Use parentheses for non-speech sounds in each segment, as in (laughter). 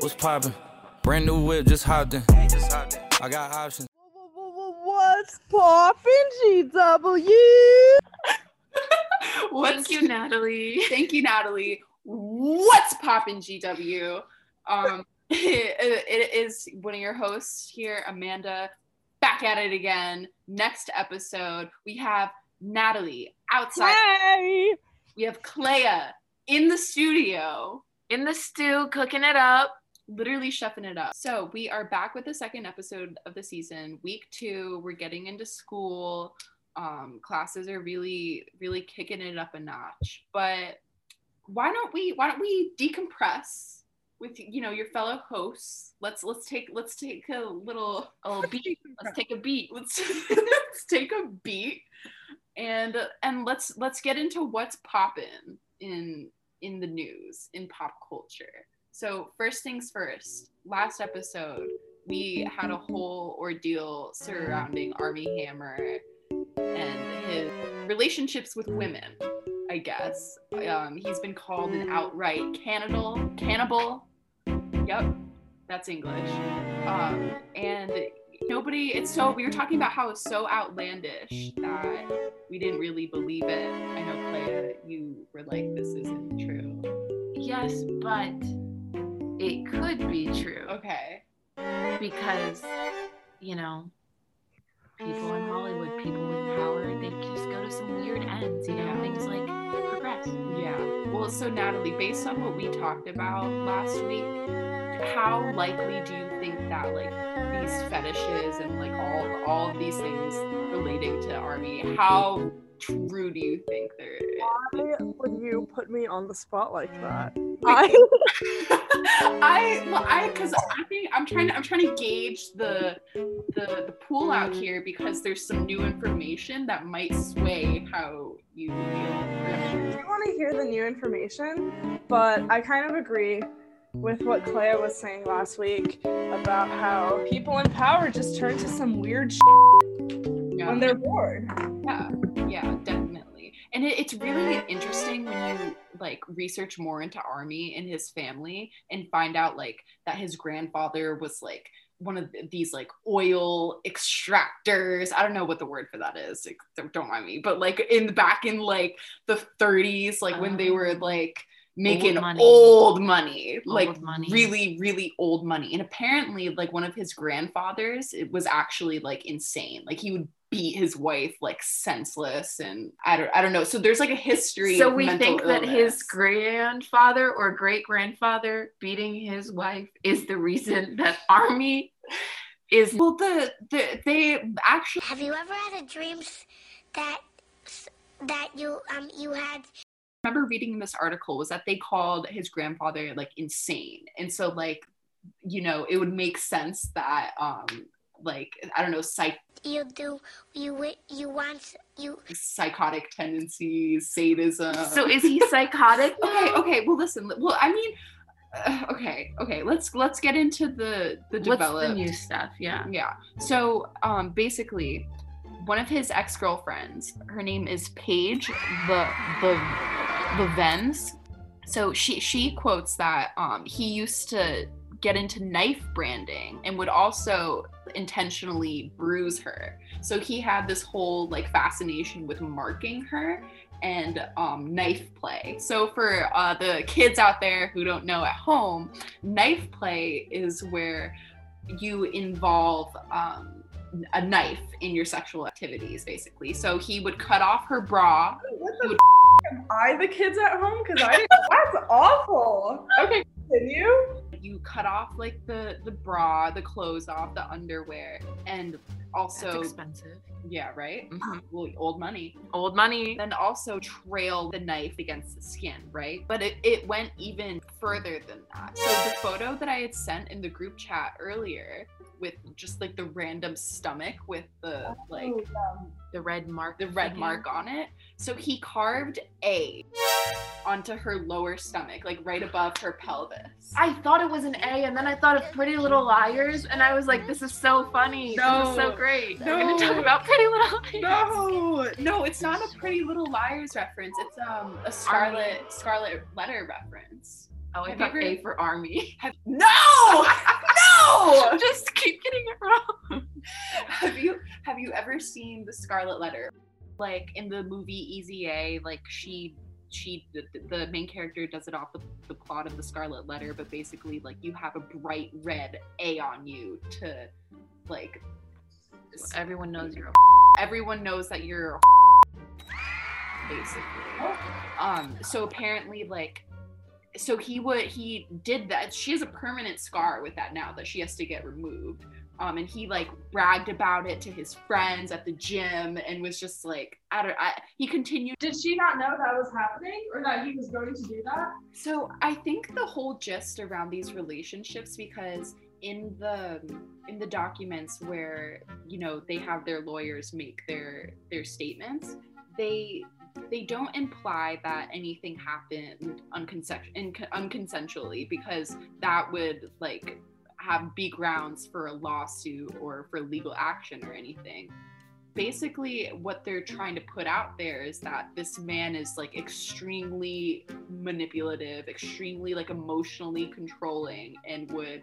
What's poppin'? Brand new whip, just hopped in. I got options. What's poppin', GW? (laughs) What's Thank you, Natalie. Thank you, Natalie. What's poppin', GW? Um, it, (laughs) it is one of your hosts here, Amanda, back at it again. Next episode, we have Natalie outside. Hey! We have Clea in the studio, In the stew, cooking it up. Literally chefing it up. So we are back with the second episode of the season, week two. We're getting into school. Um, classes are really, really kicking it up a notch. But why don't we? Why don't we decompress with you know your fellow hosts? Let's let's take let's take a little A little beat. let's take a beat. (laughs) Let's let's take a beat and and let's let's get into what's poppin' in in the news in pop culture. So first things first, last episode we had a whole ordeal surrounding Armie Hammer and his relationships with women. I guess um, he's been called an outright cannibal. Cannibal. Yep, that's English. Um, and nobody. It's so we were talking about how it's so outlandish that we didn't really believe it. I know Clea, you were like, "This isn't true." Yes, but it could be true Okay. because, you know, people in Hollywood, people with power, they just go to some weird ends. You know, Yeah. things like progress. Yeah. Well, so Natalie, based on what we talked about last week, how likely do you think that like these fetishes and like all all of these things relating to armie, how true do you think they're? Why would you put me on the spot like that? I (laughs) I, well, I, because I think I'm trying to, I'm trying to gauge the, the, the pool out here because there's some new information that might sway how you feel. do want to hear the new information, but I kind of agree with what Clea was saying last week about how people in power just turn to some weird shit Yeah. when they're bored. Yeah, yeah, definitely. And it, it's really interesting when you like research more into Armie and his family and find out like that his grandfather was like one of these like oil extractors. I don't know what the word for that is. Like, don't, mind me, but like in the back in like the 30s, like when they were Oh. like making money. old money, like Old money. really, really old money. And apparently, like one of his grandfathers, it was actually like insane. Like he would beat his wife like senseless, and I don't, I don't know. So there's like a history. So of we mental think that his grandfather or great grandfather beating his wife is the reason (laughs) that Armie is well, the, the they actually Have you ever had a dream that that you um you had remember reading this article was that they called his grandfather like insane, and so like you know it would make sense that um like I don't know psych you do you you want you psychotic tendencies, sadism. So is he psychotic? (laughs) okay, okay. Well, listen. Well, I mean, uh, okay, okay. Let's let's get into the the What's the new stuff? Yeah. Yeah. So, um, basically, one of his ex girlfriends, her name is Paige the the the Vens. So she she quotes that um he used to get into knife branding and would also intentionally bruise her. So he had this whole like fascination with marking her and um, knife play. So for uh, the kids out there who don't know at home, knife play is where you involve um, a knife in your sexual activities, basically. So he would cut off her bra. What the the am I the kids at home? Because I that's awful. (laughs) Okay, continue. You cut off like the the bra, the clothes off, the underwear, and That's also expensive. yeah, right. Mhm. (laughs) Well, old money. Old money. then also trail the knife against the skin, right? But it, it went even further than that. So the photo that I had sent in the group chat earlier with just like the random stomach with the like The red mark. the red thing. mark on it. So he carved A onto her lower stomach, like right above her pelvis. I thought it was an A, and then I thought of Pretty Little Liars, and I was like, "This is so funny. This is so No. great. We're No. gonna talk about Pretty Little Liars." No, no, it's not a Pretty Little Liars reference. It's um a Scarlet Scarlet Letter reference. Oh, I Have thought ever- A for Armie. Have, no, (laughs) No. (laughs) Just keep getting it wrong. have you have you ever seen the Scarlet Letter? Like in the movie Easy A, like she she the, the main character does it off the, the plot of the Scarlet Letter, but basically like you have a bright red A on you to like everyone knows you're a (laughs) everyone knows that you're a (laughs) basically. Um, so apparently, like, so he would he did that. She has a permanent scar with that now that she has to get removed. Um, and he like bragged about it to his friends at the gym and was just like, I don't. I, he continued. Did she not know that was happening or that he was going to do that? So I think the whole gist around these relationships because in the in the documents where you know they have their lawyers make their their statements they they don't imply that anything happened in- unconsensually because that would like have be grounds for a lawsuit or for legal action or anything. Basically what they're trying to put out there is that this man is like extremely manipulative extremely like emotionally controlling and would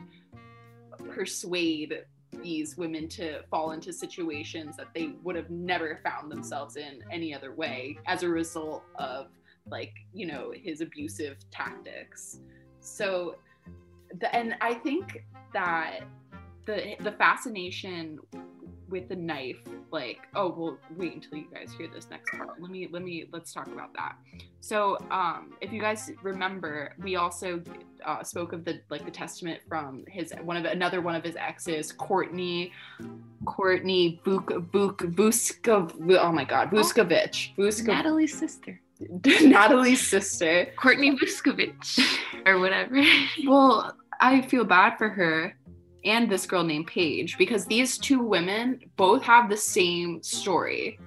persuade these women to fall into situations that they would have never found themselves in any other way as a result of like you know his abusive tactics. So the, and i think that the the fascination with the knife like oh well wait until you guys hear this next part. Let me let me let's talk about that. So um if you guys remember we also uh, spoke of the like the testament from his one of another one of his exes courtney courtney Vuk, Vuk, Vuskov, oh my god Vuskovic Vuskov, Natalie's sister, (laughs) natalie's sister. Courtney Vuskovic, or whatever. well i feel bad for her and this girl named Paige because these two women both have the same story.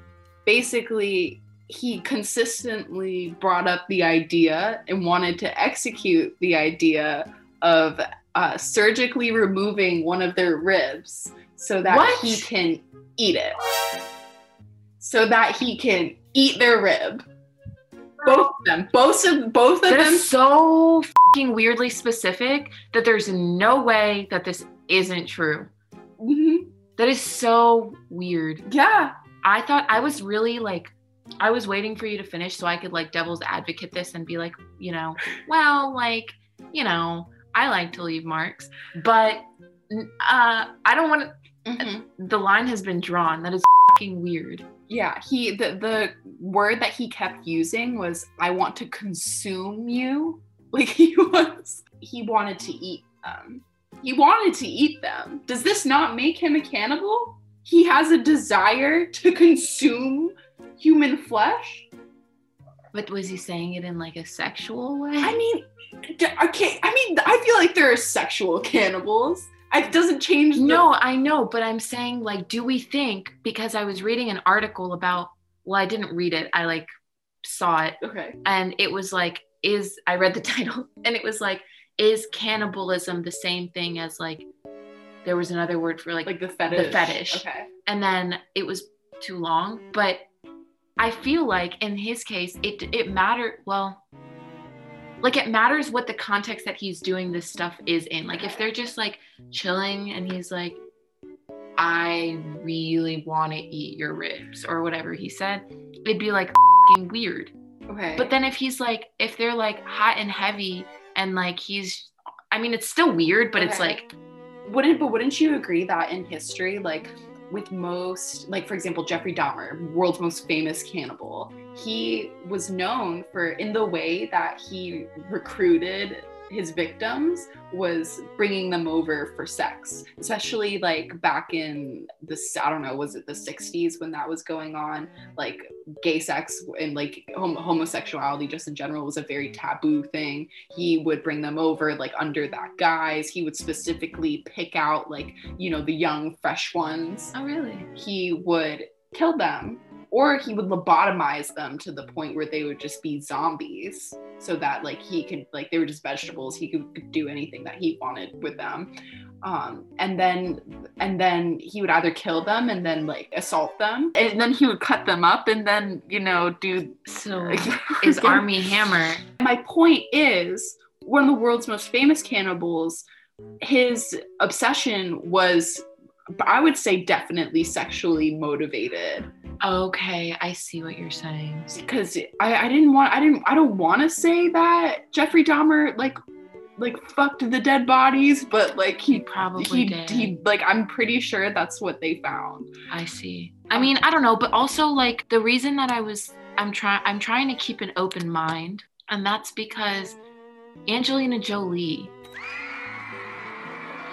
Basically, he consistently brought up the idea and wanted to execute the idea of uh, surgically removing one of their ribs so that What? he can eat it. So that he can eat their rib. Both of them. Both of both of That them. so weirdly specific that there's no way that this isn't true. Mhm. That is so weird. Yeah. I thought I was really like, I was waiting for you to finish so I could like devil's advocate this and be like, you know, well, like, you know, I like to leave marks, but uh, I don't want to. Mhm. The line has been drawn. That is fucking weird. Yeah, he the the word that he kept using was I want to consume you. (laughs) Like he was he wanted to eat them. He wanted to eat them. Does this not make him a cannibal? He has a desire to consume human flesh? But was he saying it in like a sexual way? I mean, okay, I mean, I feel like there are sexual cannibals. It doesn't change the- No, I know, but I'm saying like, do we think because I was reading an article about well, I didn't read it, I like saw it, Okay. and it was like, is I read the (laughs) title and it was like, is cannibalism the same thing as like there was another word for like, Like the fetish. fetish. Okay. and then it was too long, but I feel like in his case, it it mattered well. Like it matters what the context that he's doing this stuff is in. Like if they're just like chilling and he's like, I really want to eat your ribs or whatever he said, it'd be like fing weird. Okay. But then if he's like, if they're like hot and heavy and like he's, I mean, it's still weird, but it's like, wouldn't but wouldn't you agree that in history like with most like for example jeffrey dahmer world's most famous cannibal he was known for in the way that he recruited his victims was bringing them over for sex especially like back in this i don't know was it the 60s when that was going on? Like gay sex and like hom- homosexuality just in general was a very taboo thing. He would bring them over like under that guise. He would specifically pick out like you know the young fresh ones. Oh really? he would kill them or he would lobotomize them to the point where they would just be zombies so that like he could like they were just vegetables. He could, could do anything that he wanted with them. Um and then and then he would either kill them and then like assault them. And then he would cut them up and then you know do So (laughs) is Armie Hammer my point is one of the world's most famous cannibals his obsession was I would say definitely sexually motivated Okay, I see what you're saying. because I, I didn't want I didn't I don't want to say that Jeffrey Dahmer like like fucked the dead bodies, but like he Probably he did. he like I'm pretty sure that's what they found. I see. I mean, I don't know, but also like the reason that I was I'm trying I'm trying to keep an open mind, and that's because Angelina Jolie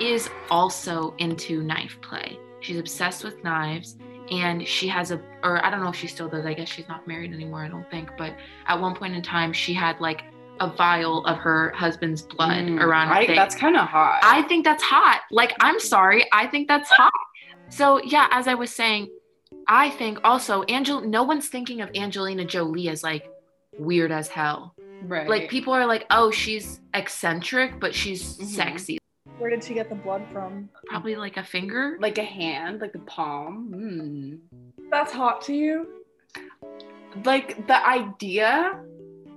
is also into knife play. She's obsessed with knives and she has a or I don't know if she still does. I guess she's not married anymore, I don't think, but at one point in time she had like a vial of her husband's blood Mm, around her I, that's kind of hot. I think that's hot. Like, I'm sorry. I think that's hot. So, yeah, as I was saying, I think also, Angel, no one's thinking of Angelina Jolie as like weird as hell. right. Like, people are like, oh, she's eccentric, but she's Mhm. sexy. Where did she get the blood from? Probably like a finger. like a hand, like the palm. Mm. That's hot to you? Like the idea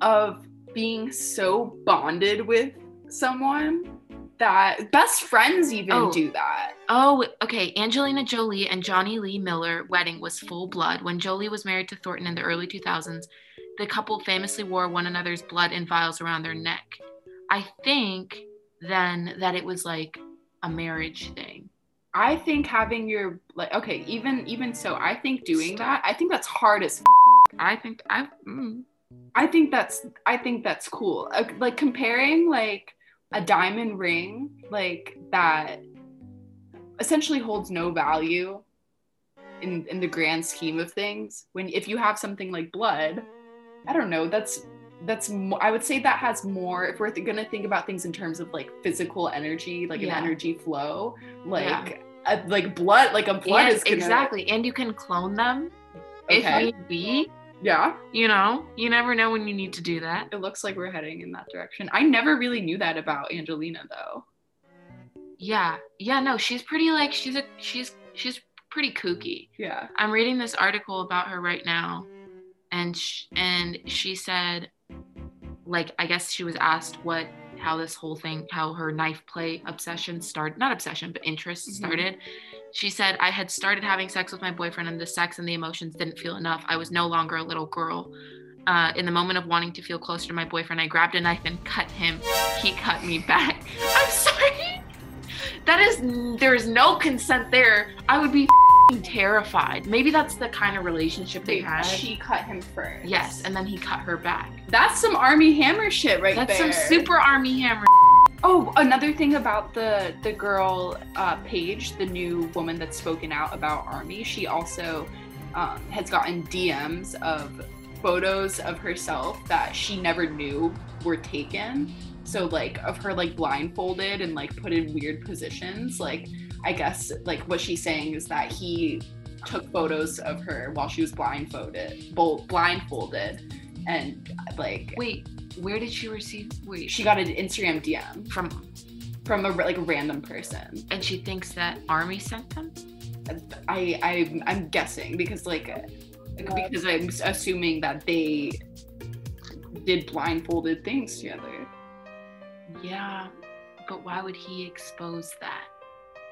of being so bonded with someone that best friends even Oh. do that. Oh, okay. Angelina Jolie and Jonny Lee Miller wedding was full blood. When Jolie was married to Thornton in the early 2000s, the couple famously wore one another's blood in vials around their neck. I think then that it was like a marriage thing. I think having your like okay, even even so, I think doing that, I think that's hard as. I think I mm, I think that's I think that's cool. Uh, Like comparing like a diamond ring like that essentially holds no value in in the grand scheme of things. When if you have something like blood, I don't know, that's that's I would say that has more if we're th- going to think about things in terms of like physical energy, like Yeah. an energy flow, like Yeah. uh, like blood, like a blood and- is gonna, exactly. And you can clone them Okay. if need be. Yeah. You know, you never know when you need to do that. It looks like we're heading in that direction. I never really knew that about Angelina though. Yeah, yeah. No, she's pretty like she's a she's she's pretty kooky. Yeah. I'm reading this article about her right now, and sh- and she said, like, I guess she was asked what how this whole thing, how her knife play obsession started, not obsession, but interest Mhm. started. She said, I had started having sex with my boyfriend, and the sex and the emotions didn't feel enough. I was no longer a little girl. Uh, in the moment of wanting to feel closer to my boyfriend, I grabbed a knife and cut him. He cut me back. (laughs) I'm sorry. That is, there is no consent there. I would be terrified. Maybe that's the kind of relationship they had. She cut him first. Yes, and then he cut her back. That's some Armie Hammer shit right That's there. some super armie hammer. Oh, another thing about the the girl uh, Paige, the new woman that's spoken out about Armie, she also um, has gotten DMs of photos of herself that she never knew were taken. So like of her like blindfolded and like put in weird positions. Like I guess like what she's saying is that he took photos of her while she was blindfolded, blindfolded, and like Wait, where did she receive? Wait, she got an Instagram DM from, from a like a random person. and she thinks that armie sent them. I, I I'm guessing because like because I'm assuming that they did blindfolded things together. Yeah, but why would he expose that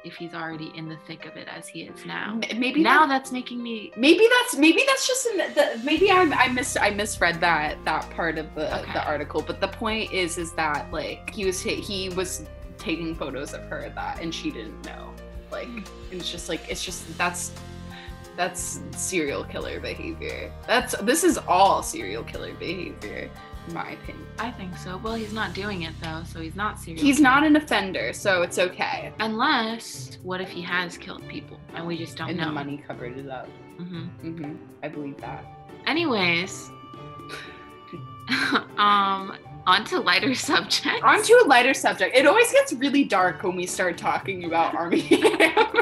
if he's already in the thick of it as he is now? Maybe Now that, that's making me. maybe that's maybe that's just in the, the maybe I I mis I misread that that part of the Okay. the article. But the point is is that like he was he was taking photos of her that and she didn't know. Like hmm. it's just like it's just that's that's serial killer behavior. That's this is all serial killer behavior, my opinion. I think so. Well, he's not doing it though, so he's not serious. He's not an offender, so it's okay. Unless, what if he has killed people and we just don't and know? the money covered it up. hmm hmm I believe that. Anyways, (laughs) um, on to lighter (laughs) subjects. On to a lighter subject. It always gets really dark when we start talking about Armie Hammer. (laughs)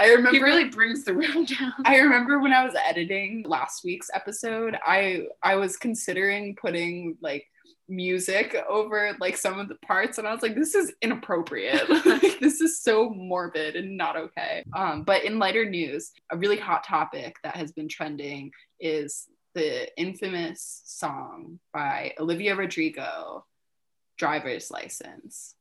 I, remember He really brings the (laughs) room down. I remember when I was editing last week's episode, I I was considering putting like music over like some of the parts and I was like this is inappropriate. (laughs) (laughs) like, this is so morbid and not okay. Um but in lighter news, a really hot topic that has been trending is the infamous song by Olivia Rodrigo, Driver's License.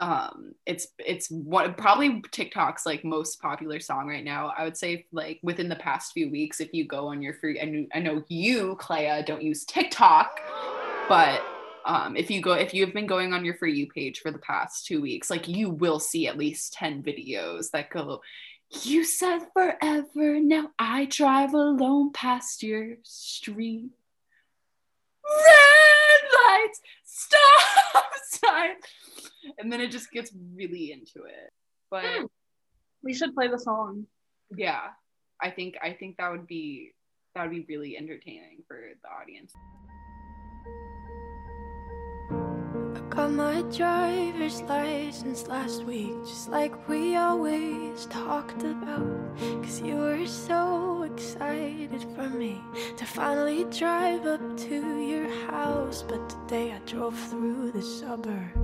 Um it's it's what probably TikTok's like most popular song right now. I would say like within the past few weeks, if you go on your free, know, I know you, Clea, don't use TikTok, but um, if you go if you've been going on your for you page for the past two weeks like you will see at least 10 videos that go you said forever now i drive alone past your street red lights stop (laughs) sign and then it just gets really into it but Hmm. We should play the song. yeah i think i think that would be that would be really entertaining for the audience I got my driver's license last week, just like we always talked about. Cause you were so excited for me to finally drive up to your house. But today I drove through the suburbs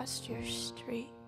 past your street.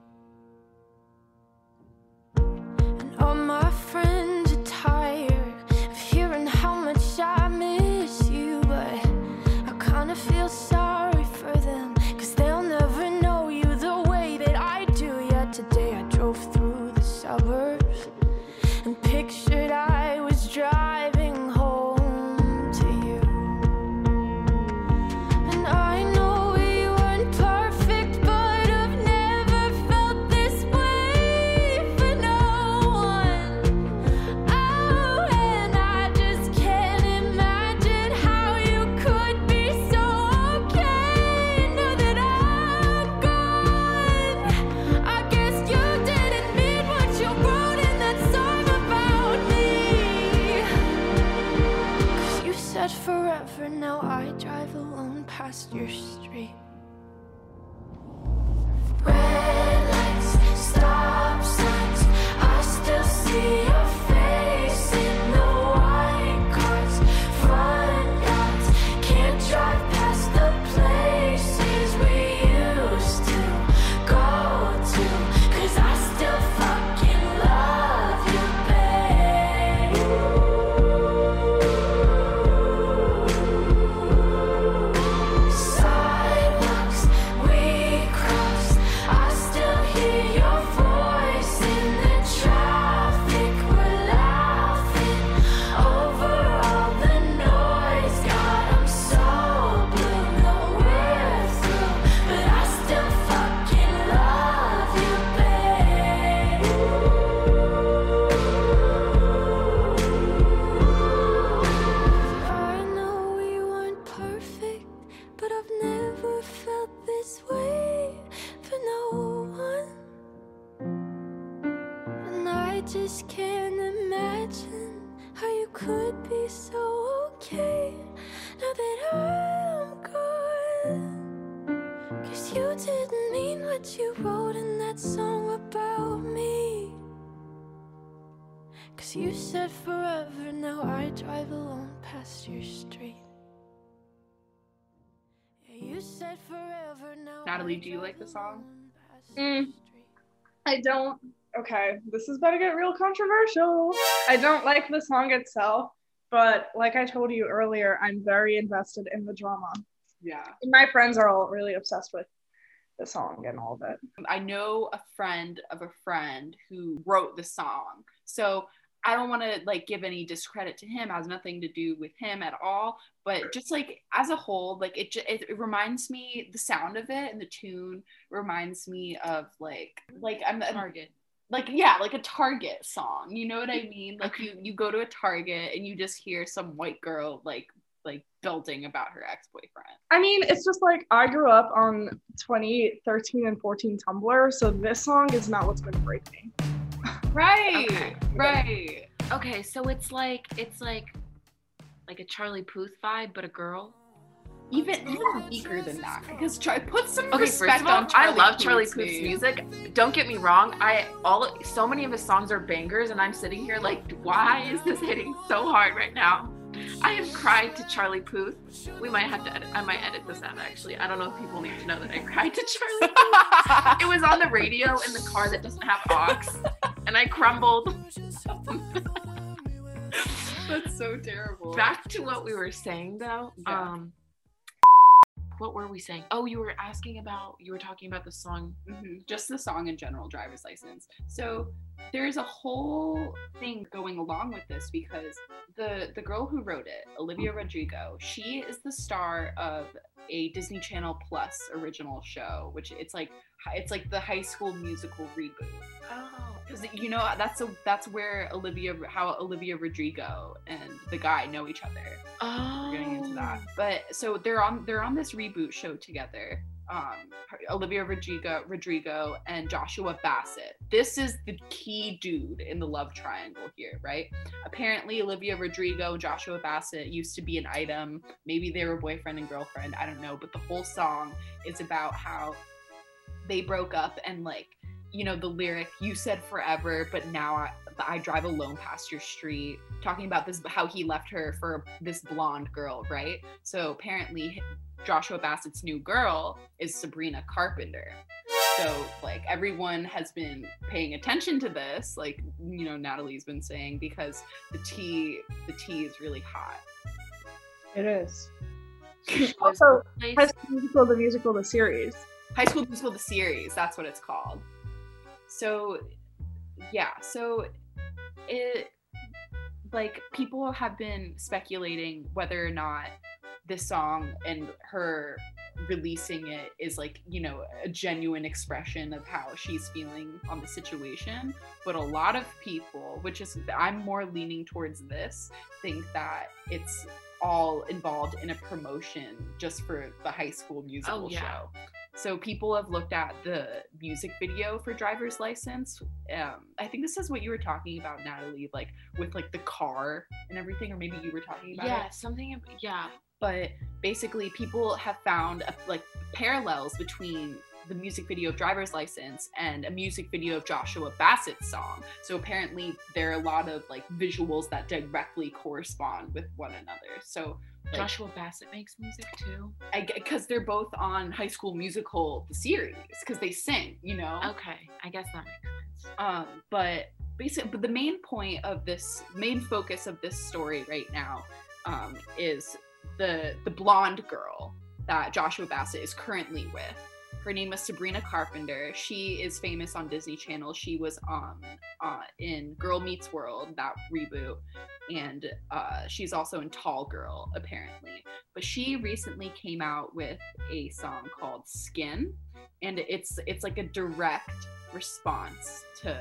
Just can't imagine how you could be so okay now that I'm gone. Cause you didn't mean what you wrote in that song about me. Cause you said forever, now I drive alone past your street. Yeah, you said forever, now Natalie, do you like the song? alone Mm. I don't. Okay, this is about to get real controversial. I don't like the song itself, but like I told you earlier, I'm very invested in the drama. yeah My friends are all really obsessed with the song and all of it. I know a friend of a friend who wrote the song. So I don't want to like give any discredit to him. It has nothing to do with him at all. But just like as a whole, like it, ju- it, it reminds me the sound of it and the tune reminds me of like like I'm Target. Like yeah like a Target song. You know what I mean? Like you you go to a Target and you just hear some white girl like like belting about her ex boyfriend. I mean, it's just like I grew up on 2013 and 14 Tumblr, so this song is not what's been breaking. (laughs) Right. Okay. Right. Okay, so it's like it's like like a Charlie Puth vibe, but a girl. Even even weaker than that because try put some Okay, first respect of all, on Charlie I love Charlie Puth's Puth's music. Don't get me wrong. I all so many of his songs are bangers, and I'm sitting here like, why is this hitting so hard right now? I have cried to Charlie Puth. We might have to edit. I might edit this out actually. I don't know if people need to know that I cried to Charlie. Puth. It was on the radio in the car that doesn't have aux, and I crumbled. (laughs) That's so terrible. Back to what we were saying though. Yeah. Um, what were we saying? Oh, you were asking about. You were talking about the song. Mhm. Just the song in general, driver's license. So there's a whole thing going along with this because the the girl who wrote it, Olivia Rodrigo, she is the star of a Disney Channel Plus original show, which it's like it's like the High School Musical reboot. Oh. Because you know that's a that's where Olivia how Olivia Rodrigo and the guy know each other. Oh. We're getting into that. But so they're on they're on this reboot show together. Um, Olivia Rodrigo, Rodrigo and Joshua Bassett. This is the key dude in the love triangle here, right? Apparently, Olivia Rodrigo, Joshua Bassett used to be an item. Maybe they were boyfriend and girlfriend. I don't know. But the whole song is about how they broke up and like you know the lyric you said forever but now I, I drive alone past your street talking about this how he left her for this blonde girl right so apparently joshua bassett's new girl is sabrina carpenter so like everyone has been paying attention to this like you know natalie's been saying because the tea the tea is really hot It is. She Also, in a High School Musical, the musical, the series. High School Musical the series, that's what it's called. So yeah, so it like people have been speculating whether or not this song and her releasing it is like, you know, a genuine expression of how she's feeling on the situation, but a lot of people, which is I'm more leaning towards this, think that it's all involved in a promotion just for the high school musical Oh, yeah. show. So people have looked at the music video for driver's license. Um, I think this is what you were talking about, Natalie, like with like the car and everything, or maybe you were talking about yeah, it. something. Yeah. But basically, people have found uh, like parallels between the music video of driver's license and a music video of Joshua Bassett's song. So apparently, there are a lot of like visuals that directly correspond with one another. So like, Joshua Bassett makes music too. I because they're both on High School Musical the series because they sing, you know. Okay, I guess that makes sense. Um, but basically, but the main point of this, main focus of this story right now, um, is the the blonde girl that Joshua Bassett is currently with. Her name is Sabrina Carpenter. She is famous on Disney Channel. She was um uh, in Girl Meets World, that reboot, and uh, she's also in Tall Girl apparently. But she recently came out with a song called Skin, and it's it's like a direct response to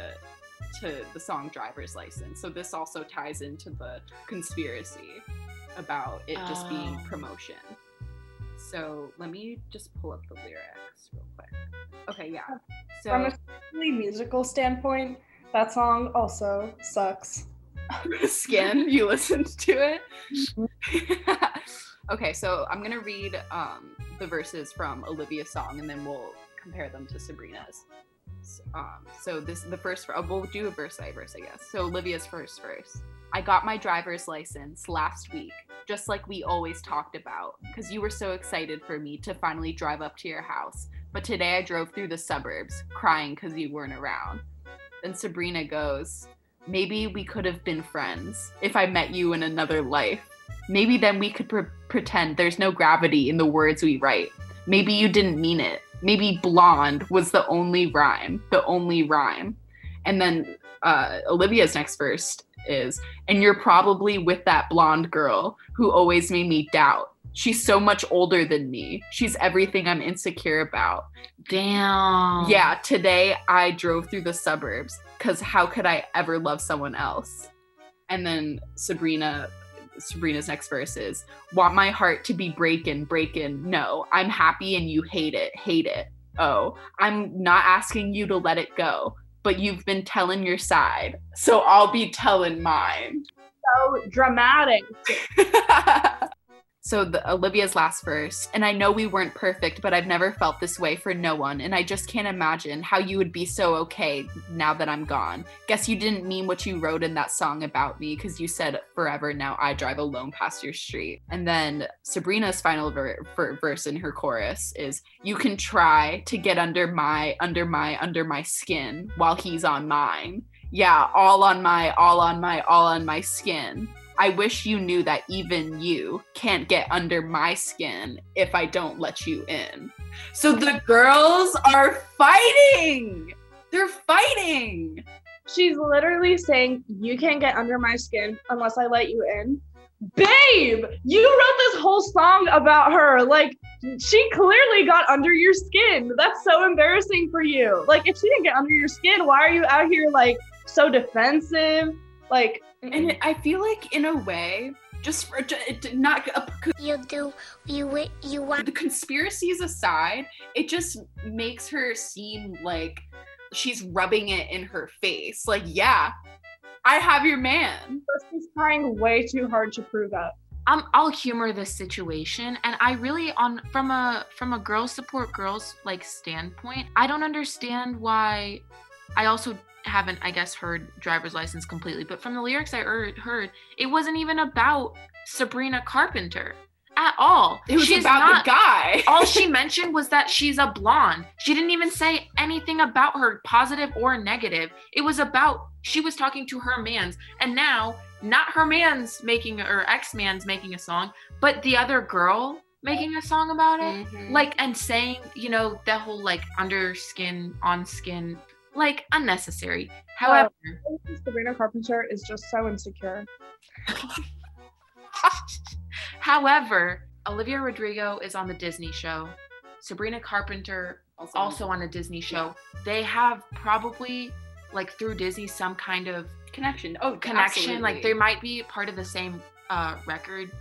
to the song driver's license so this also ties into the conspiracy about it just being Oh. promotion so let me just pull up the lyrics real quick. Okay yeah. So From a strictly musical standpoint, that song also sucks. (laughs) skin you listened to it? (laughs) Okay so i'm gonna read um, the verses from olivia's song and then we'll compare them to sabrina's um, so this the first uh, we'll do a verse by verse i guess so olivia's first verse i got my driver's license last week just like we always talked about because you were so excited for me to finally drive up to your house but today i drove through the suburbs crying because you weren't around then sabrina goes Maybe we could have been friends if I met you in another life. Maybe then we could pre- pretend there's no gravity in the words we write. Maybe you didn't mean it. Maybe blonde was the only rhyme, the only rhyme. And then uh, Olivia's next verse is, and you're probably with that blonde girl who always made me doubt. She's so much older than me. She's everything I'm insecure about. Damn. Yeah, today I drove through the suburbs because how could I ever love someone else? And then Sabrina, Sabrina's next verse is, want my heart to be breaking, breaking. No, I'm happy and you hate it, hate it. Oh, I'm not asking you to let it go, but you've been telling your side, so I'll be telling mine. So dramatic. (laughs) so the Olivia's last verse, and I know we weren't perfect, but I've never felt this way for no one, and I just can't imagine how you would be so okay now that I'm gone. Guess you didn't mean what you wrote in that song about me, because you said forever now I drive alone past your street. And then Sabrina's final ver- ver- verse in her chorus is, "You can try to get under my, under my, under my skin while he's on mine." Yeah, all on my, all on my, all on my skin. I wish you knew that even you can't get under my skin if I don't let you in. So the girls are fighting. They're fighting. She's literally saying, You can't get under my skin unless I let you in. Babe, you wrote this whole song about her. Like, she clearly got under your skin. That's so embarrassing for you. Like, if she didn't get under your skin, why are you out here, like, so defensive? Like, And it, I feel like, in a way, just for ju- it, not a, You do. You wi- you want. the conspiracies aside, it just makes her seem like she's rubbing it in her face. Like, yeah, I have your man. she's trying way too hard to prove it. um, I'll humor this situation, and I really on from a from a girl support girls like standpoint, I don't understand why. I also haven't, I guess, heard driver's license completely, but from the lyrics I heard, heard it wasn't even about Sabrina Carpenter at all. It was She's about not- the guy. (laughs) all she mentioned was that she's a blonde. She didn't even say anything about her, positive or negative. It was about she was talking to her man's, and now not her man's making or ex man's making a song, but the other girl making a song about it. Mhm. Like and saying, you know, that whole like under skin, on skin, like unnecessary. However, Sabrina Carpenter is just so insecure. (laughs) however, Olivia Rodrigo is on the Disney show. Sabrina Carpenter also on a Disney show. They have probably like through Disney some kind of connection. Oh, connection. Like they might be part of the same uh record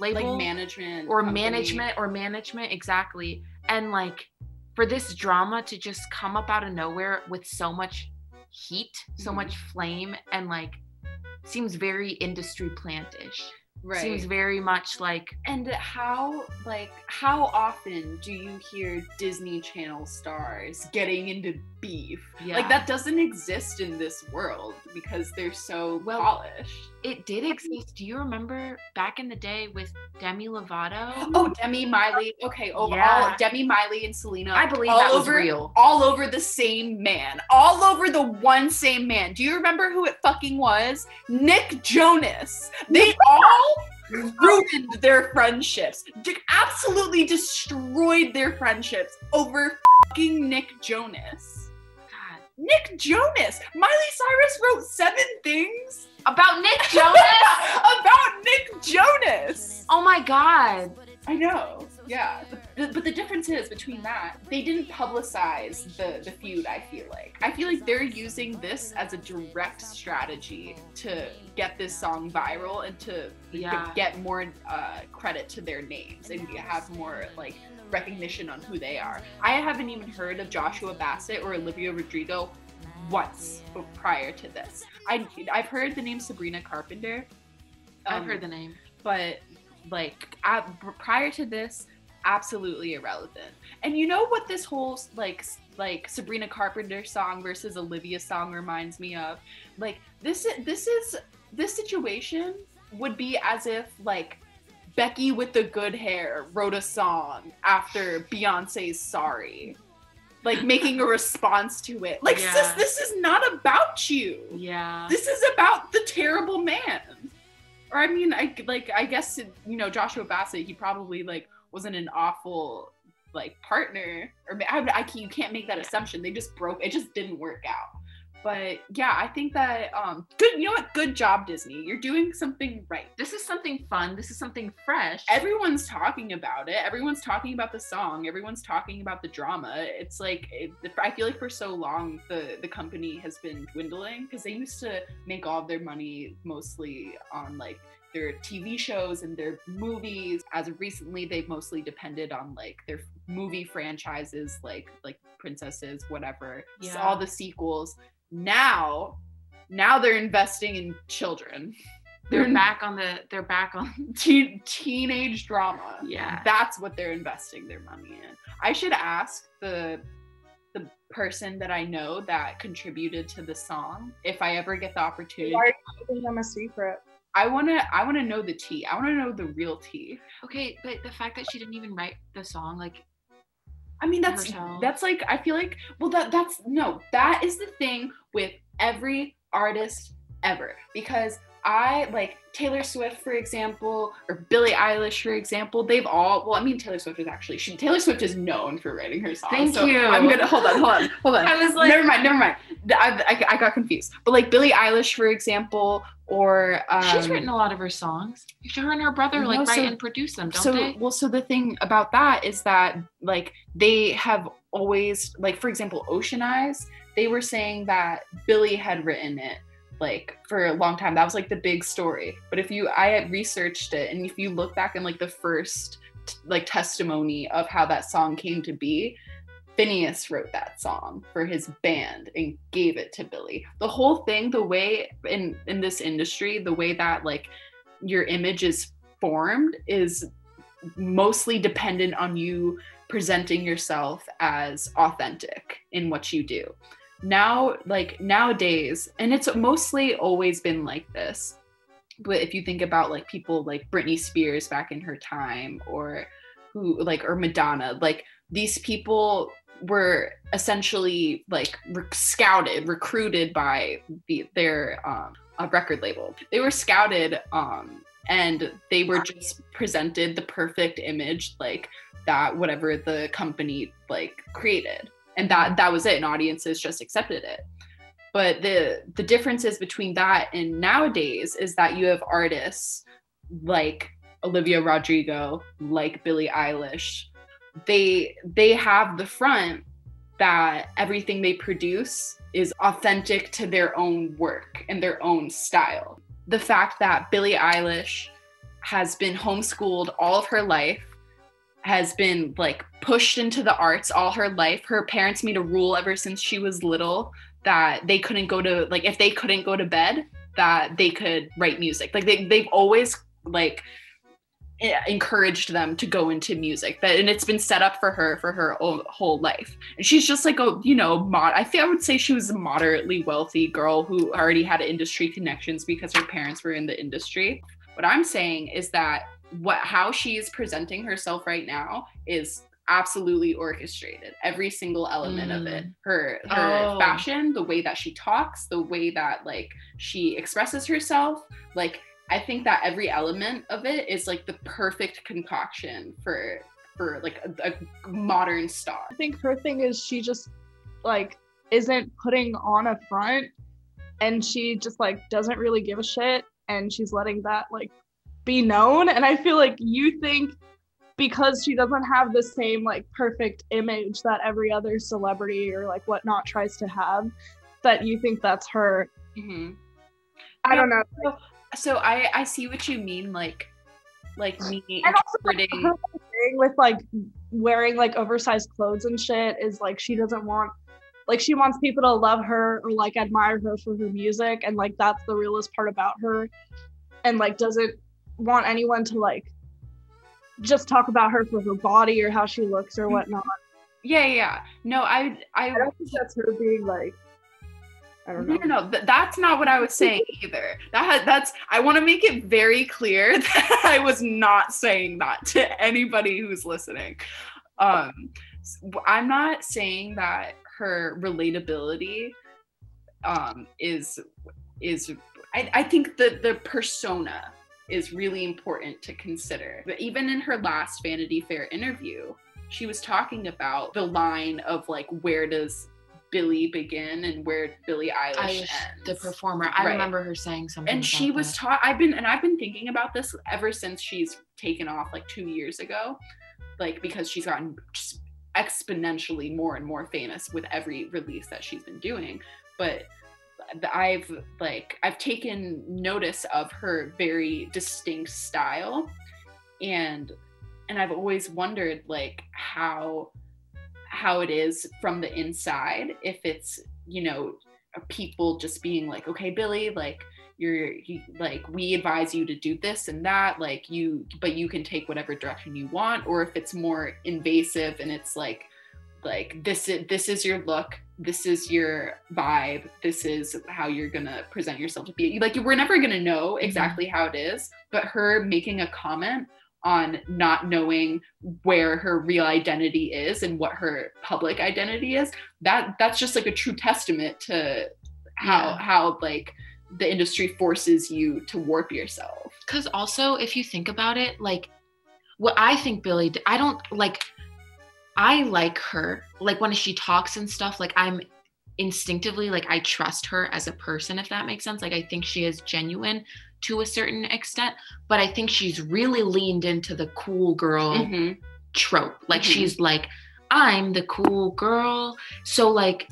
label like management or company. management or management exactly. And like for this drama to just come up out of nowhere with so much heat, so Mhm. much flame and like seems very industry plantish. Right. Seems very much like and how like how often do you hear Disney Channel stars getting into beef? yeah. Like that doesn't exist in this world because they're so Well, polished. it did exist. Do you remember back in the day with Demi Lovato? Oh, Demi Miley. Okay, overall, Yeah. Demi Miley and Selena. I believe all that was over, real. All over the same man. All over the one same man. Do you remember who it fucking was? Nick Jonas. They all ruined their friendships. Absolutely destroyed their friendships over fucking Nick Jonas. Nick Jonas. Miley Cyrus wrote seven things About Nick (laughs) Jonas? about Nick Jonas. oh my god. I know. Yeah. But, but the difference is between that, they didn't publicize the, the feud, I feel like. I feel like they're using this as a direct strategy to get this song viral and to Yeah. get more uh, credit to their names and have more like recognition on who they are. I haven't even heard of Joshua Bassett or Olivia Rodrigo once prior to this. I, I've heard the name Sabrina Carpenter. I've um, heard the name. but like at, prior to this absolutely irrelevant and you know what this whole like like sabrina carpenter song versus olivia song reminds me of like this i- this is this situation would be as if like becky with the good hair wrote a song after beyonce's sorry. Like making a response to it. Like sis this is not about you. Yeah. this is about the terrible man. Or i mean i like i guess you know joshua bassett he probably like wasn't an awful like partner. Or I, I you can't make that assumption. They just broke it just didn't work out but yeah, I think that um good you know what? Good job, Disney. You're doing something right. This is something fun. This is something fresh. Everyone's talking about it. Everyone's talking about the song. Everyone's talking about the drama. It's like it, I feel like for so long the the company has been dwindling because they used to make all of their money mostly on like their TV shows and their movies. As of recently, they've mostly depended on like their movie franchises, like like princesses, whatever. Yeah. all the sequels. Now, now they're investing in children. they're hmm. back on the. They're back on. (laughs) Teen, teenage drama. Yeah. That's what they're investing their money in. I should ask the the person that I know that contributed to the song if I ever get the opportunity. Why are you keeping them a secret? I want to I want to know the tea. I want to know the real tea. Okay, but the fact that she didn't even write the song, like, I mean that's Herself. that's like I feel like well that that's no that is the thing with every artist ever because I like Taylor Swift for example or Billie Eilish for example they've all well I mean Taylor Swift is actually she Taylor Swift is known for writing her songs Thank so you. I'm gonna hold on hold on hold on I was like, never mind never mind I, I, I got confused but like Billie Eilish for example or um, she's written a lot of her songs. Her and her brother like No, write and produce them, don't so they? well so the thing about that is that like they have always like for example ocean eyes they were saying that billie had written it like for a long time that was like the big story but if you i had researched it and if you look back in like the first like testimony of how that song came to be Finneas wrote that song for his band and gave it to Billie. The whole thing, the way in in this industry, the way that like your image is formed is mostly dependent on you presenting yourself as authentic in what you do. Now, like nowadays, and it's mostly always been like this. But if you think about like people like Britney Spears back in her time or who like or Madonna, like these people were essentially like scouted, recruited by the, their um, record label. They were scouted um, and they were just presented the perfect image like that whatever the company like created and that that was it and audiences just accepted it. But the the differences between that and nowadays is that you have artists like olivia rodrigo like billie eilish. They they have the front that everything they produce is authentic to their own work and their own style. The fact that Billie Eilish has been homeschooled all of her life, has been like pushed into the arts all her life. Her parents made a rule ever since she was little that they couldn't go to like if they couldn't go to bed, that they could write music. Like they they've always like encouraged them to go into music that and it's been set up for her for her whole, whole life and she's just like a you know mod i think i would say she was a moderately wealthy girl who already had industry connections because her parents were in the industry what i'm saying is that what how she is presenting herself right now is absolutely orchestrated every single element of it mm. her her Oh. fashion the way that she talks the way that like she expresses herself like I think that every element of it is like the perfect concoction for for like a, a modern star. I think her thing is she just like isn't putting on a front and she just like doesn't really give a shit and she's letting that like be known and I feel like you think because she doesn't have the same like perfect image that every other celebrity or like whatnot tries to have that you think that's her Mm-hmm. I don't know So I I see what you mean, like like me And also, like, interpreting. her thing with like wearing like oversized clothes and shit is like she doesn't want like she wants people to love her or like admire her for her music and like that's the realest part about her and like doesn't want anyone to like just talk about her for her body or how she looks or whatnot. Yeah, yeah. No, I I I don't think that's her being like I don't know. no, no. th- that's not what I was saying either. That that's. I want to make it very clear (laughs) that I was not saying that to anybody who's listening. Um, I'm not saying that her relatability um, is is. I, I think the the persona is really important to consider. But even in her last Vanity Fair interview, she was talking about the line of like where does Billie begin and where Billie Eilish, Eilish, ends. the performer. I Right. remember her saying something. and she was taught i've been and i've been thinking about this ever since she's taken off like two years ago like because she's gotten just exponentially more and more famous with every release that she's been doing but i've like i've taken notice of her very distinct style. And and i've always wondered like how how it is from the inside if it's you know people just being like okay billie like you're you, like we advise you to do this and that like you but you can take whatever direction you want or if it's more invasive and it's like like this is this is your look this is your vibe this is how you're gonna present yourself to be. Like we're never gonna know mm-hmm. exactly how it is but her making a comment on not knowing where her real identity is and what her public identity is that that's just like a true testament to how Yeah. how like the industry forces you to warp yourself. Because also if you think about it like what i think billie i don't like i like her like when she talks and stuff like i'm instinctively like i trust her as a person if that makes sense like i think she is genuine to a certain extent but i think she's really leaned into the cool girl Mhm. trope. Like Mhm. she's like, I'm the cool girl. So like,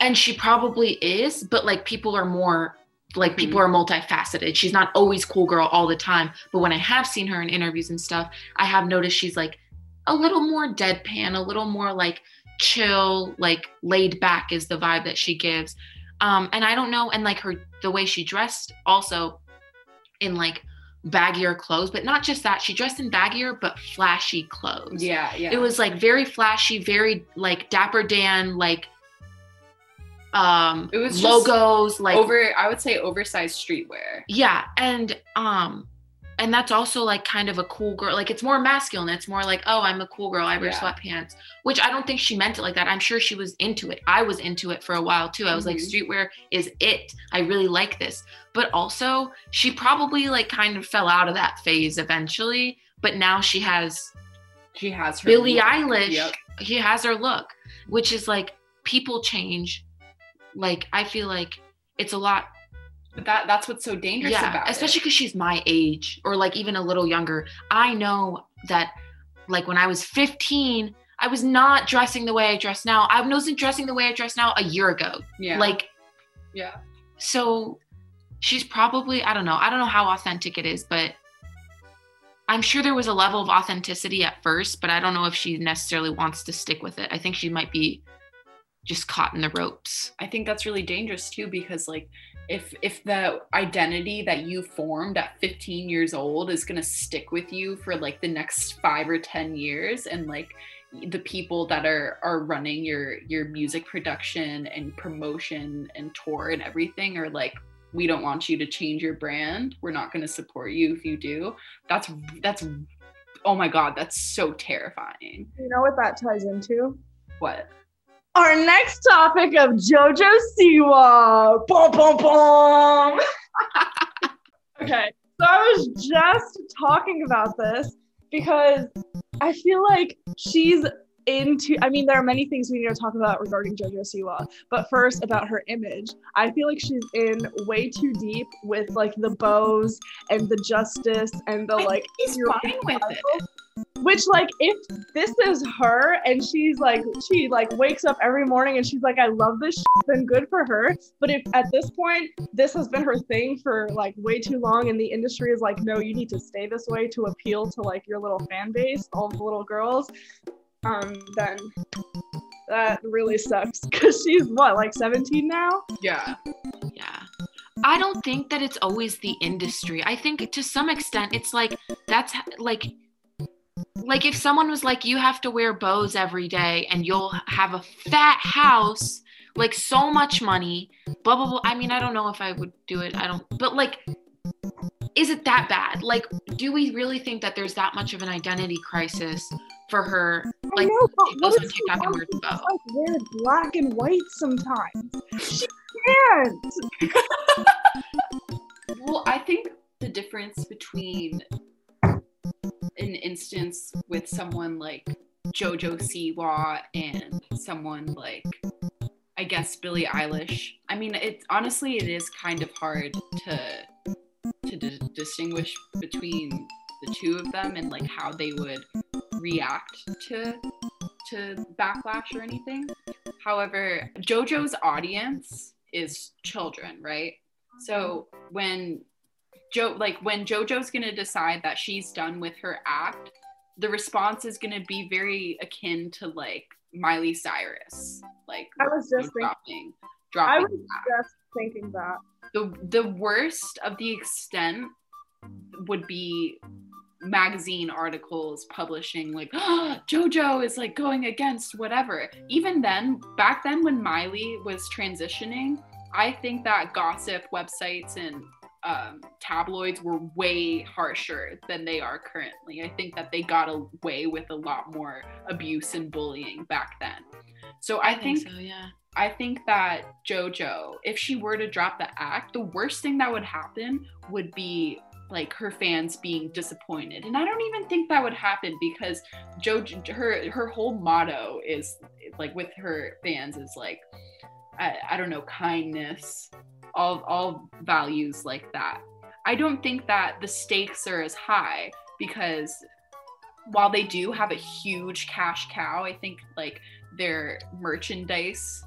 and she probably is, but like people are more like people are multifaceted. She's not always cool girl all the time. But when I have seen her in interviews and stuff, I have noticed she's like a little more deadpan, a little more like chill, like laid back is the vibe that she gives. Um, and I don't know, and like her the way she dressed also in like baggier clothes, but not just that. She dressed in baggier but flashy clothes. yeah yeah It was like very flashy, very like Dapper Dan, like um It was logos, like over i would say oversized streetwear yeah, and um and that's also like kind of a cool girl. Like it's more masculine. It's more like, oh, I'm a cool girl. I wear Yeah. sweatpants, which I don't think she meant it like that. I'm sure she was into it. I was into it for a while too. I was like, Mhm. streetwear is it. I really like this. But also, she probably like kind of fell out of that phase eventually. But now she has she has her Billie look. Eilish. Yep. He has her look, which is like people change. Like I feel like it's a lot But that that's what's so dangerous yeah, about especially because she's my age or like even a little younger. I know that like when I was 15, I was not dressing the way I dress now. I wasn't dressing the way I dress now a year ago. yeah Like yeah so she's probably I don't know. I don't know how authentic it is, but I'm sure there was a level of authenticity at first, but I don't know if she necessarily wants to stick with it. I think she might be just caught in the ropes. I think that's really dangerous too because like if if the identity that you formed at 15 years old is going to stick with you for like the next 5 or 10 years and like the people that are are running your your music production and promotion and tour and everything are like we don't want you to change your brand. We're not going to support you if you do. That's that's oh my god, that's so terrifying. You know what that ties into? What? Our next topic of JoJo Siwa. Boom, boom, boom. (laughs) okay, so I was just talking about this because I feel like she's into. I mean, there are many things we need to talk about regarding JoJo Siwa, but first about her image. I feel like she's in way too deep with like the bows and the justice and the like. He's fine with it. Which like if this is her and she's like she like wakes up every morning and she's like I love this shit, then good for her. But if at this point this has been her thing for like way too long and the industry is like no you need to stay this way to appeal to like your little fan base, all the little girls, um then that really sucks (laughs) cuz she's what like 17 now? Yeah. Yeah. I don't think that it's always the industry. I think to some extent it's like that's like like if someone was like you have to wear bows every day and you'll have a fat house, like so much money, blah blah blah. I mean, I don't know if I would do it. I don't but like is it that bad? Like do we really think that there's that much of an identity crisis for her like I know, but she what goes on she TikTok and wears a bow? like wear black and white sometimes? She can't. (laughs) Well, I think the difference between instance with someone like Jojo Siwa and someone like I guess Billie Eilish. I mean, it's honestly it is kind of hard to to di- distinguish between the two of them and like how they would react to to backlash or anything. However, JoJo's audience is children, right? So when Jo like when JoJo's gonna decide that she's done with her act, the response is gonna be very akin to like Miley Cyrus, like I was just thinking. dropping, I dropping. was just thinking that. the the worst of the extent would be magazine articles publishing like (gasps) jojo is like going against whatever even then back then when miley was transitioning i think that gossip websites and um, tabloids were way harsher than they are currently i think that they got away with a lot more abuse and bullying back then so i, think so. Yeah. I think that JoJo, if she were to drop the act, the worst thing that would happen would be like her fans being disappointed. And I don't even think that would happen because JoJo her her whole motto is like with her fans is like I, I don't know, kindness, all all values like that. I don't think that the stakes are as high because while they do have a huge cash cow, I think like their merchandise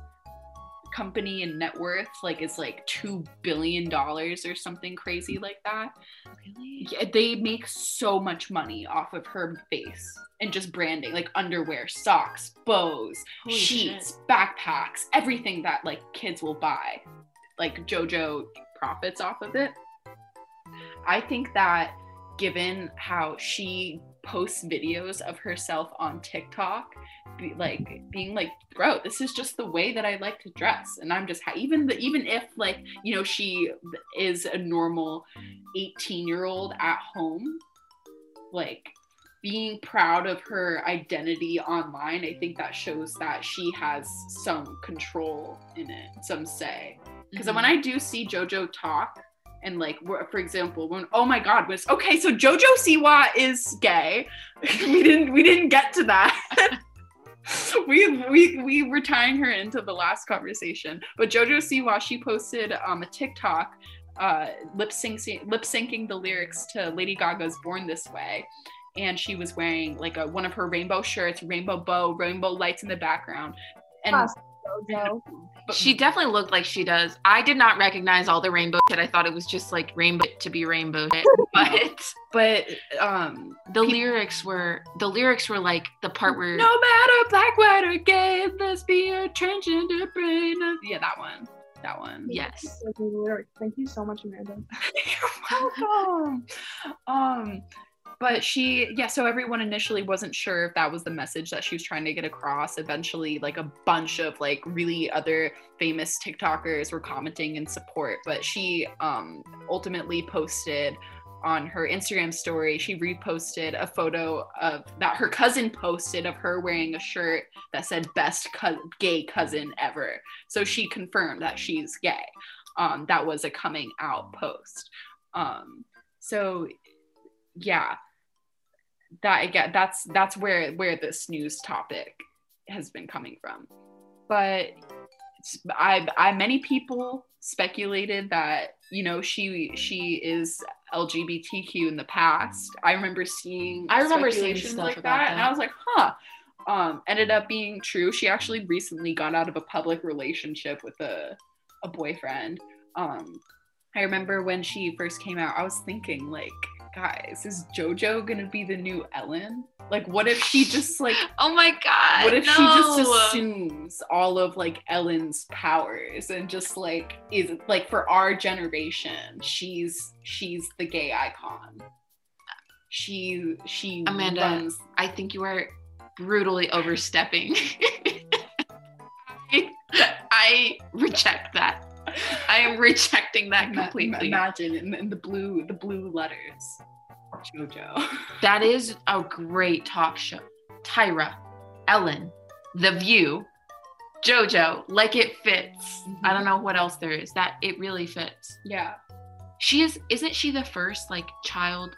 company and net worth like is like two billion dollars or something crazy like that. Really? Yeah, they make so much money off of her face and just branding, like underwear, socks, bows, Holy sheets, shit. backpacks, everything that like kids will buy. Like JoJo profits off of it. I think that given how she posts videos of herself on TikTok, be, like being like, bro, this is just the way that I like to dress, and I'm just ha- even the even if like you know she is a normal 18 year old at home, like being proud of her identity online, I think that shows that she has some control in it, some say. Because Mhm. when I do see JoJo talk, and like, for example, when oh my God was okay, so JoJo Siwa is gay. (laughs) we didn't we didn't get to that. (laughs) we we we were tying her into the last conversation, but JoJo Siwa she posted um a TikTok uh lip syncing lip syncing the lyrics to Lady Gaga's Born This Way. And she was wearing like a one of her rainbow shirts, rainbow bow, rainbow lights in the background. And Classic JoJo. (laughs) She definitely looked like she does. I did not recognize all the rainbow shit. I thought it was just like rainbow to be rainbow shit. (laughs) But but um the Peop- lyrics were the lyrics were like the part where No matter black, white, or gay, lesbian, transgender, brain. Yeah, that one. That one. yes. Thank you so much, Amanda. (laughs) You're welcome. Um, but she, yeah, so everyone initially wasn't sure if that was the message that she was trying to get across. Eventually, like a bunch of like really other famous TikTokers were commenting in support, but she um ultimately posted on her Instagram story, she reposted a photo of that her cousin posted of her wearing a shirt that said best co- gay cousin ever. So she confirmed that she's gay. Um, that was a coming out post. Um, so yeah, that again, that's that's where where this news topic has been coming from. But I, I many people speculated that you know she she is LGBTQ in the past. I remember seeing I remember seeing stuff like about that, and. I was like, huh. Um, ended up being true. She actually recently got out of a public relationship with a a boyfriend. Um, I remember when she first came out, I was thinking like, guys, is JoJo gonna be the new Ellen? Like, what if she just like Oh my god. what if she just assumes all of like Ellen's powers and just like is like for our generation, she's she's the gay icon. She she Amanda, runs I think you are brutally overstepping. I, (laughs) I reject that. (laughs) I am rejecting that completely. Imagine in, in the blue the blue letters, JoJo. (laughs) That is a great talk show. Tyra, Ellen, The View, JoJo, like it fits. I don't mm-hmm. know what else there is. That it really fits. Yeah, She is isn't she the first like child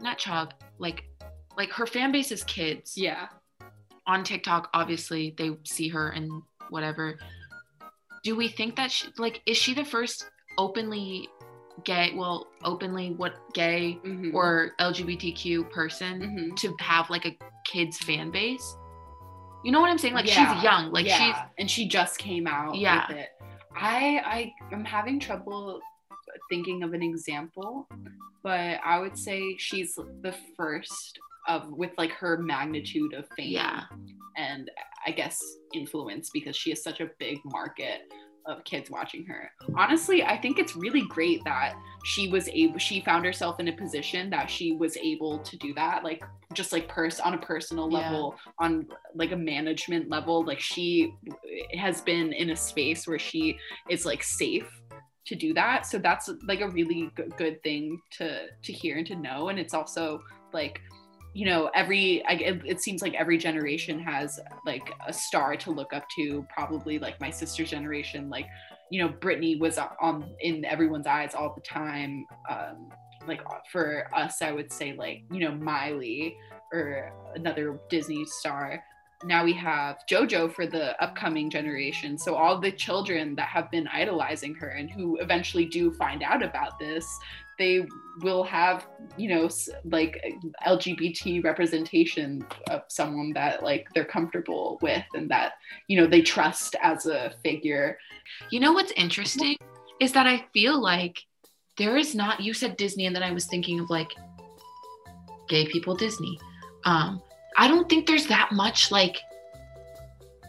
not child, like like her fan base is kids. yeah, On TikTok, obviously they see her and whatever. Do we think that she, like is she the first openly gay, well, openly what gay Mhm. or LGBTQ person Mhm. to have like a kids fan base? You know what I'm saying? Like Yeah, she's young, like yeah, she's and she just came out Yeah. with it. I I am having trouble thinking of an example, but I would say she's the first of with like her magnitude of fame yeah, and I guess influence because she has such a big market of kids watching her. Honestly, I think it's really great that she was able she found herself in a position that she was able to do that like just like pers- on a personal Yeah. level on like a management level like she has been in a space where she is like safe to do that so that's like a really good, good thing to to hear and to know and it's also like you know every I, it, it seems like every generation has like a star to look up to probably like my sister's generation like you know Britney was on in everyone's eyes all the time um like for us I would say like you know Miley or another Disney star now we have JoJo for the upcoming generation. So all the children that have been idolizing her and who eventually do find out about this, they will have, you know, like LGBT representation of someone that like they're comfortable with and that, you know, they trust as a figure. You know what's interesting is that I feel like there is not. You said Disney, and then I was thinking of like gay people Disney. Um, I don't think there's that much like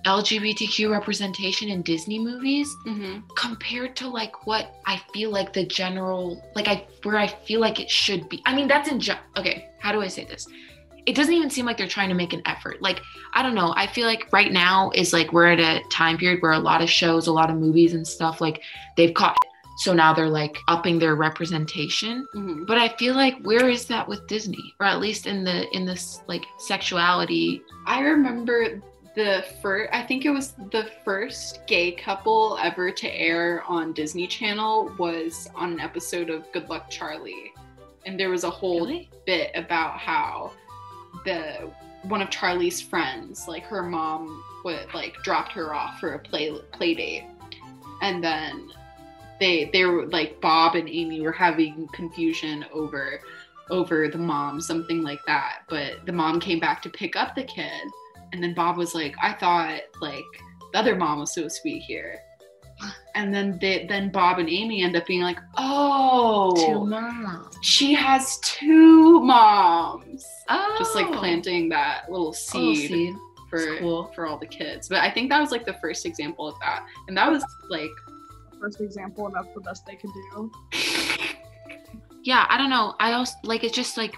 LGBTQ representation in Disney movies mm-hmm. compared to like what I feel like the general like I where I feel like it should be. I mean, that's in ju- okay. How do I say this? It doesn't even seem like they're trying to make an effort. Like I don't know. I feel like right now is like we're at a time period where a lot of shows, a lot of movies and stuff like they've caught. So now they're like upping their representation. Mhm. But I feel like where is that with Disney, or at least in the in this like sexuality? I remember the first, I think it was the first gay couple ever to air on Disney Channel was on an episode of Good Luck Charlie. And there was a whole Really? bit about how the one of Charlie's friends, like her mom would like dropped her off for a play play date. And then they they were like Bob and Amy were having confusion over over the mom, something like that. But the mom came back to pick up the kid, and then Bob was like, "I thought like the other mom was so sweet here." And then they, then Bob and Amy end up being like, "Oh, Two moms. she has two moms." Oh, Just like oh. planting that little Little seed, seed. for cool. for all the kids. But I think that was like the first example of that, and that was like First example, and that's the best they could do. yeah i don't know i also like it's just like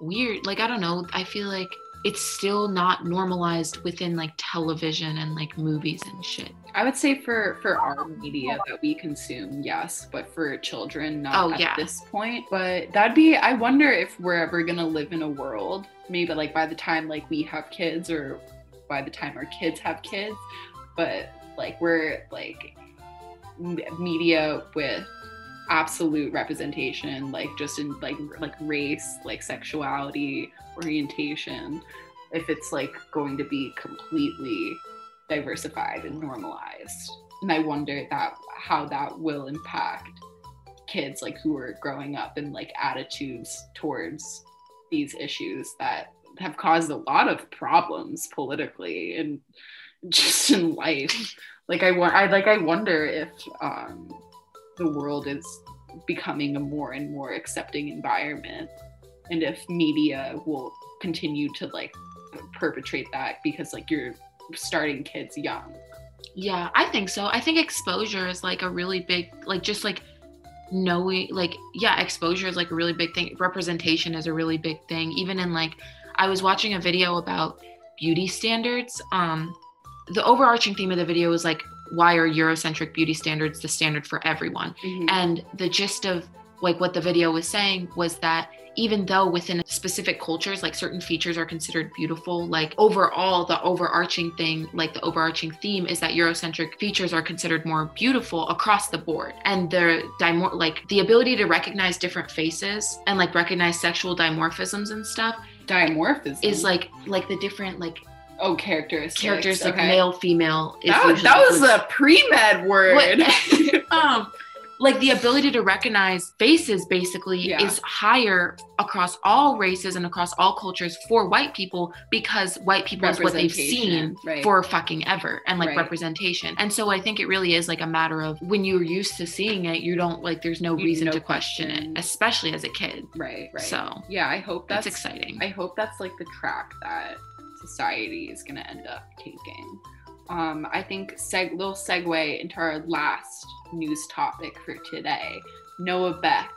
weird like i don't know i feel like it's still not normalized within like television and like movies and shit I would say for for our media that we consume, yes, but for children, not Oh, at yeah. this point. But that'd be. I wonder if we're ever gonna live in a world, maybe like by the time like we have kids, or by the time our kids have kids, but like we're like m- media with absolute representation like just in like like race like sexuality orientation if it's like going to be completely diversified and normalized. And i wonder that how that will impact kids like who are growing up and like attitudes towards these issues that have caused a lot of problems politically and (laughs) just in life like i want i like i wonder if um the world is becoming a more and more accepting environment and if media will continue to like perpetrate that because like you're starting kids young. Yeah i think so. I think exposure is like a really big like just like knowing like yeah exposure is like a really big thing. Representation is a really big thing. Even in like i was watching a video about beauty standards um the overarching theme of the video was like why are eurocentric beauty standards the standard for everyone? Mm-hmm. And the gist of like what the video was saying was that even though within specific cultures like certain features are considered beautiful like overall the overarching thing like the overarching theme is that eurocentric features are considered more beautiful across the board. And the dimor- like the ability to recognize different faces and like recognize sexual dimorphisms and stuff dimorphism. is like like the different like Oh, characteristics. characters like okay. male, female. is That, was- that was a pre-med word. What- (laughs) um, like the ability to recognize faces basically Yeah. is higher across all races and across all cultures for white people because white people is what they've seen right. for fucking ever and like Right. representation. And so I think it really is like a matter of when you're used to seeing it, you don't like there's no You- reason no to question question. it, especially as a kid. right, right. So yeah, I hope that's, that's, exciting. I hope that's like the track that society is going to end up taking. Um, I think seg- little segue into our last news topic for today. Noah Beck.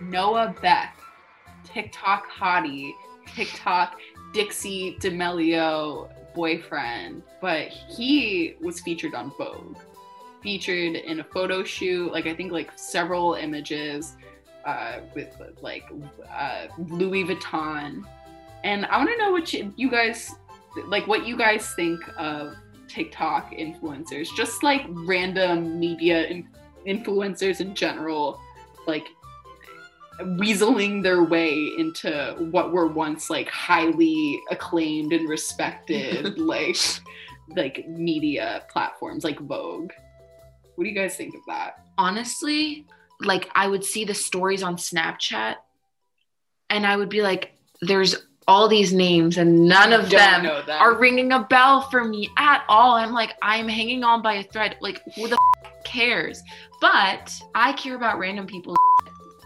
Noah Beck, TikTok hottie, TikTok Dixie D'Amelio boyfriend, but he was featured on Vogue. Featured in a photo shoot, like I think like several images uh, with like uh, Louis Vuitton. And I want to know what you, you guys like, what you guys think of TikTok influencers, just like random media in- influencers in general, like weaseling their way into what were once like highly acclaimed and respected (laughs) like like media platforms like Vogue. What do you guys think of that? honestly, like I would see the stories on Snapchat and I would be like, there's all these names and none of them them. are ringing a bell for me at all. I'm like, I'm hanging on by a thread. Like, who the f- cares? But I care about random people's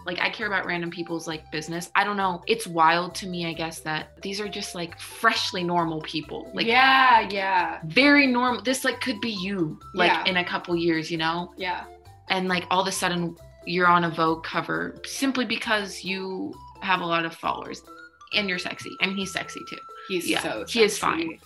like I care about random people's like business. I don't know. It's wild to me, I guess, that these are just like freshly normal people. Like yeah, yeah, very normal. This like could be you, like Yeah. in a couple years, you know? yeah. and like all of a sudden you're on a Vogue cover simply because you have a lot of followers and you're sexy. I mean, he's sexy too. He's Yeah, so he is fine.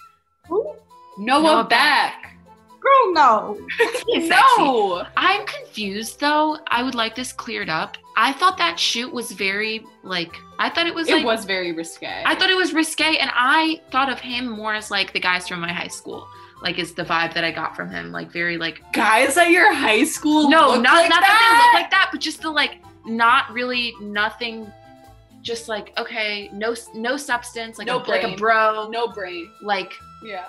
Who? Noah, Noah Beck. Girl, no. (laughs) He's no. I'm confused though. I would like this cleared up. I thought that shoot was very like I thought it was It like was very risque. I thought it was risque and I thought of him more as like the guys from my high school. Like is the vibe that I got from him. Like very like guys at your high school. no, not like not that. that. they look like that, but just the like not really nothing. Just like okay, no no substance, like No a, like a bro, no brain. like Yeah.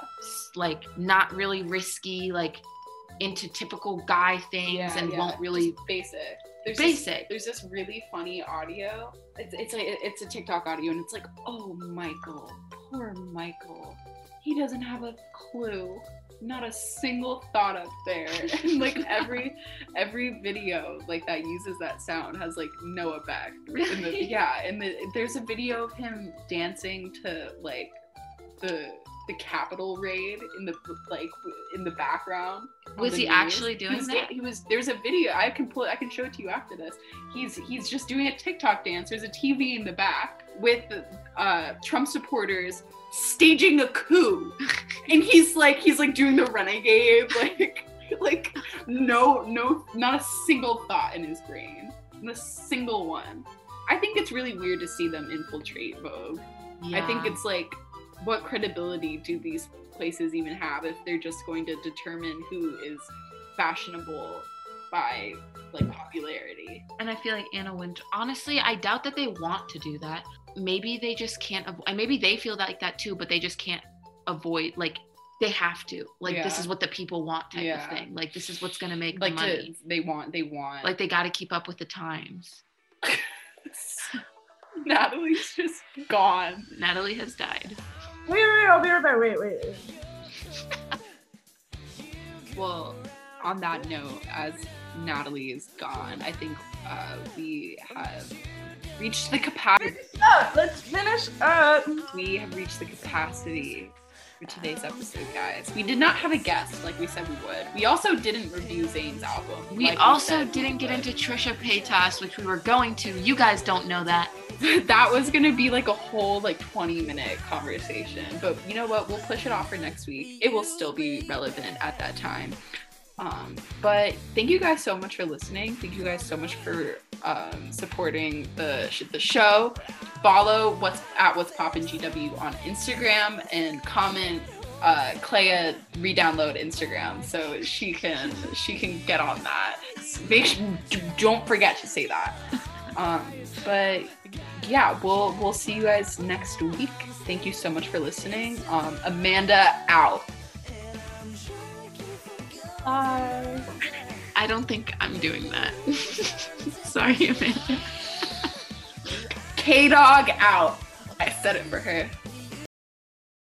like not really risky, like into typical guy things, Yeah, and yeah. won't really Just basic. There's basic. This, there's this really funny audio. It's it's like it's a TikTok audio, and it's like, oh Michael, poor Michael, he doesn't have a clue. Not a single thought up there. (laughs) And like every every video like that uses that sound has like Noah Beck. In the, yeah, and the, there's a video of him dancing to like the the Capitol raid in the like in the background. Was the he news. actually doing he was, that? He was. There's a video. I can pull. I can show it to you after this. He's he's just doing a TikTok dance. There's a TV in the back with uh, Trump supporters staging a coup, and he's like he's like doing the renegade like like no no not a single thought in his brain, not a single one. I think it's really weird to see them infiltrate Vogue. I think it's like, what credibility do these places even have if they're just going to determine who is fashionable by like popularity? And I feel like Anna Wintour. Honestly, I doubt that they want to do that. Maybe they just can't. Avo- and maybe they feel like that too, but they just can't avoid. Like they have to. Like this is what the people want, type Yeah. of thing. Like this is what's gonna make Like the money. to they want they want Like they got to keep up with the times. (laughs) Natalie's just gone. Natalie has died. Wait, wait, I'll be right back. Wait, wait. wait. (laughs) Well, on that note, as Natalie is gone, I think uh, we have reached the capacity. Let's finish up. We have reached the capacity for today's episode, guys. We did not have a guest like we said we would. We also didn't review Zayn's album. We like also we didn't get into Trisha Paytas, which we were going to. You guys don't know that. (laughs) that was gonna be like a whole like 20 minute conversation but you know what we'll push it off for next week it will still be relevant at that time um, but thank you guys so much for listening thank you guys so much for um, supporting the sh- the show follow what's at what's poppin gw on instagram and comment uh, Clea re-download Instagram so she can she can get on that. Make sure, don't forget to say that. (laughs) Um, but yeah, we'll we'll see you guys next week. Thank you so much for listening. Um, Amanda out. Bye. I don't think I'm doing that. (laughs) Sorry, Amanda. K Dog out. I said it for her.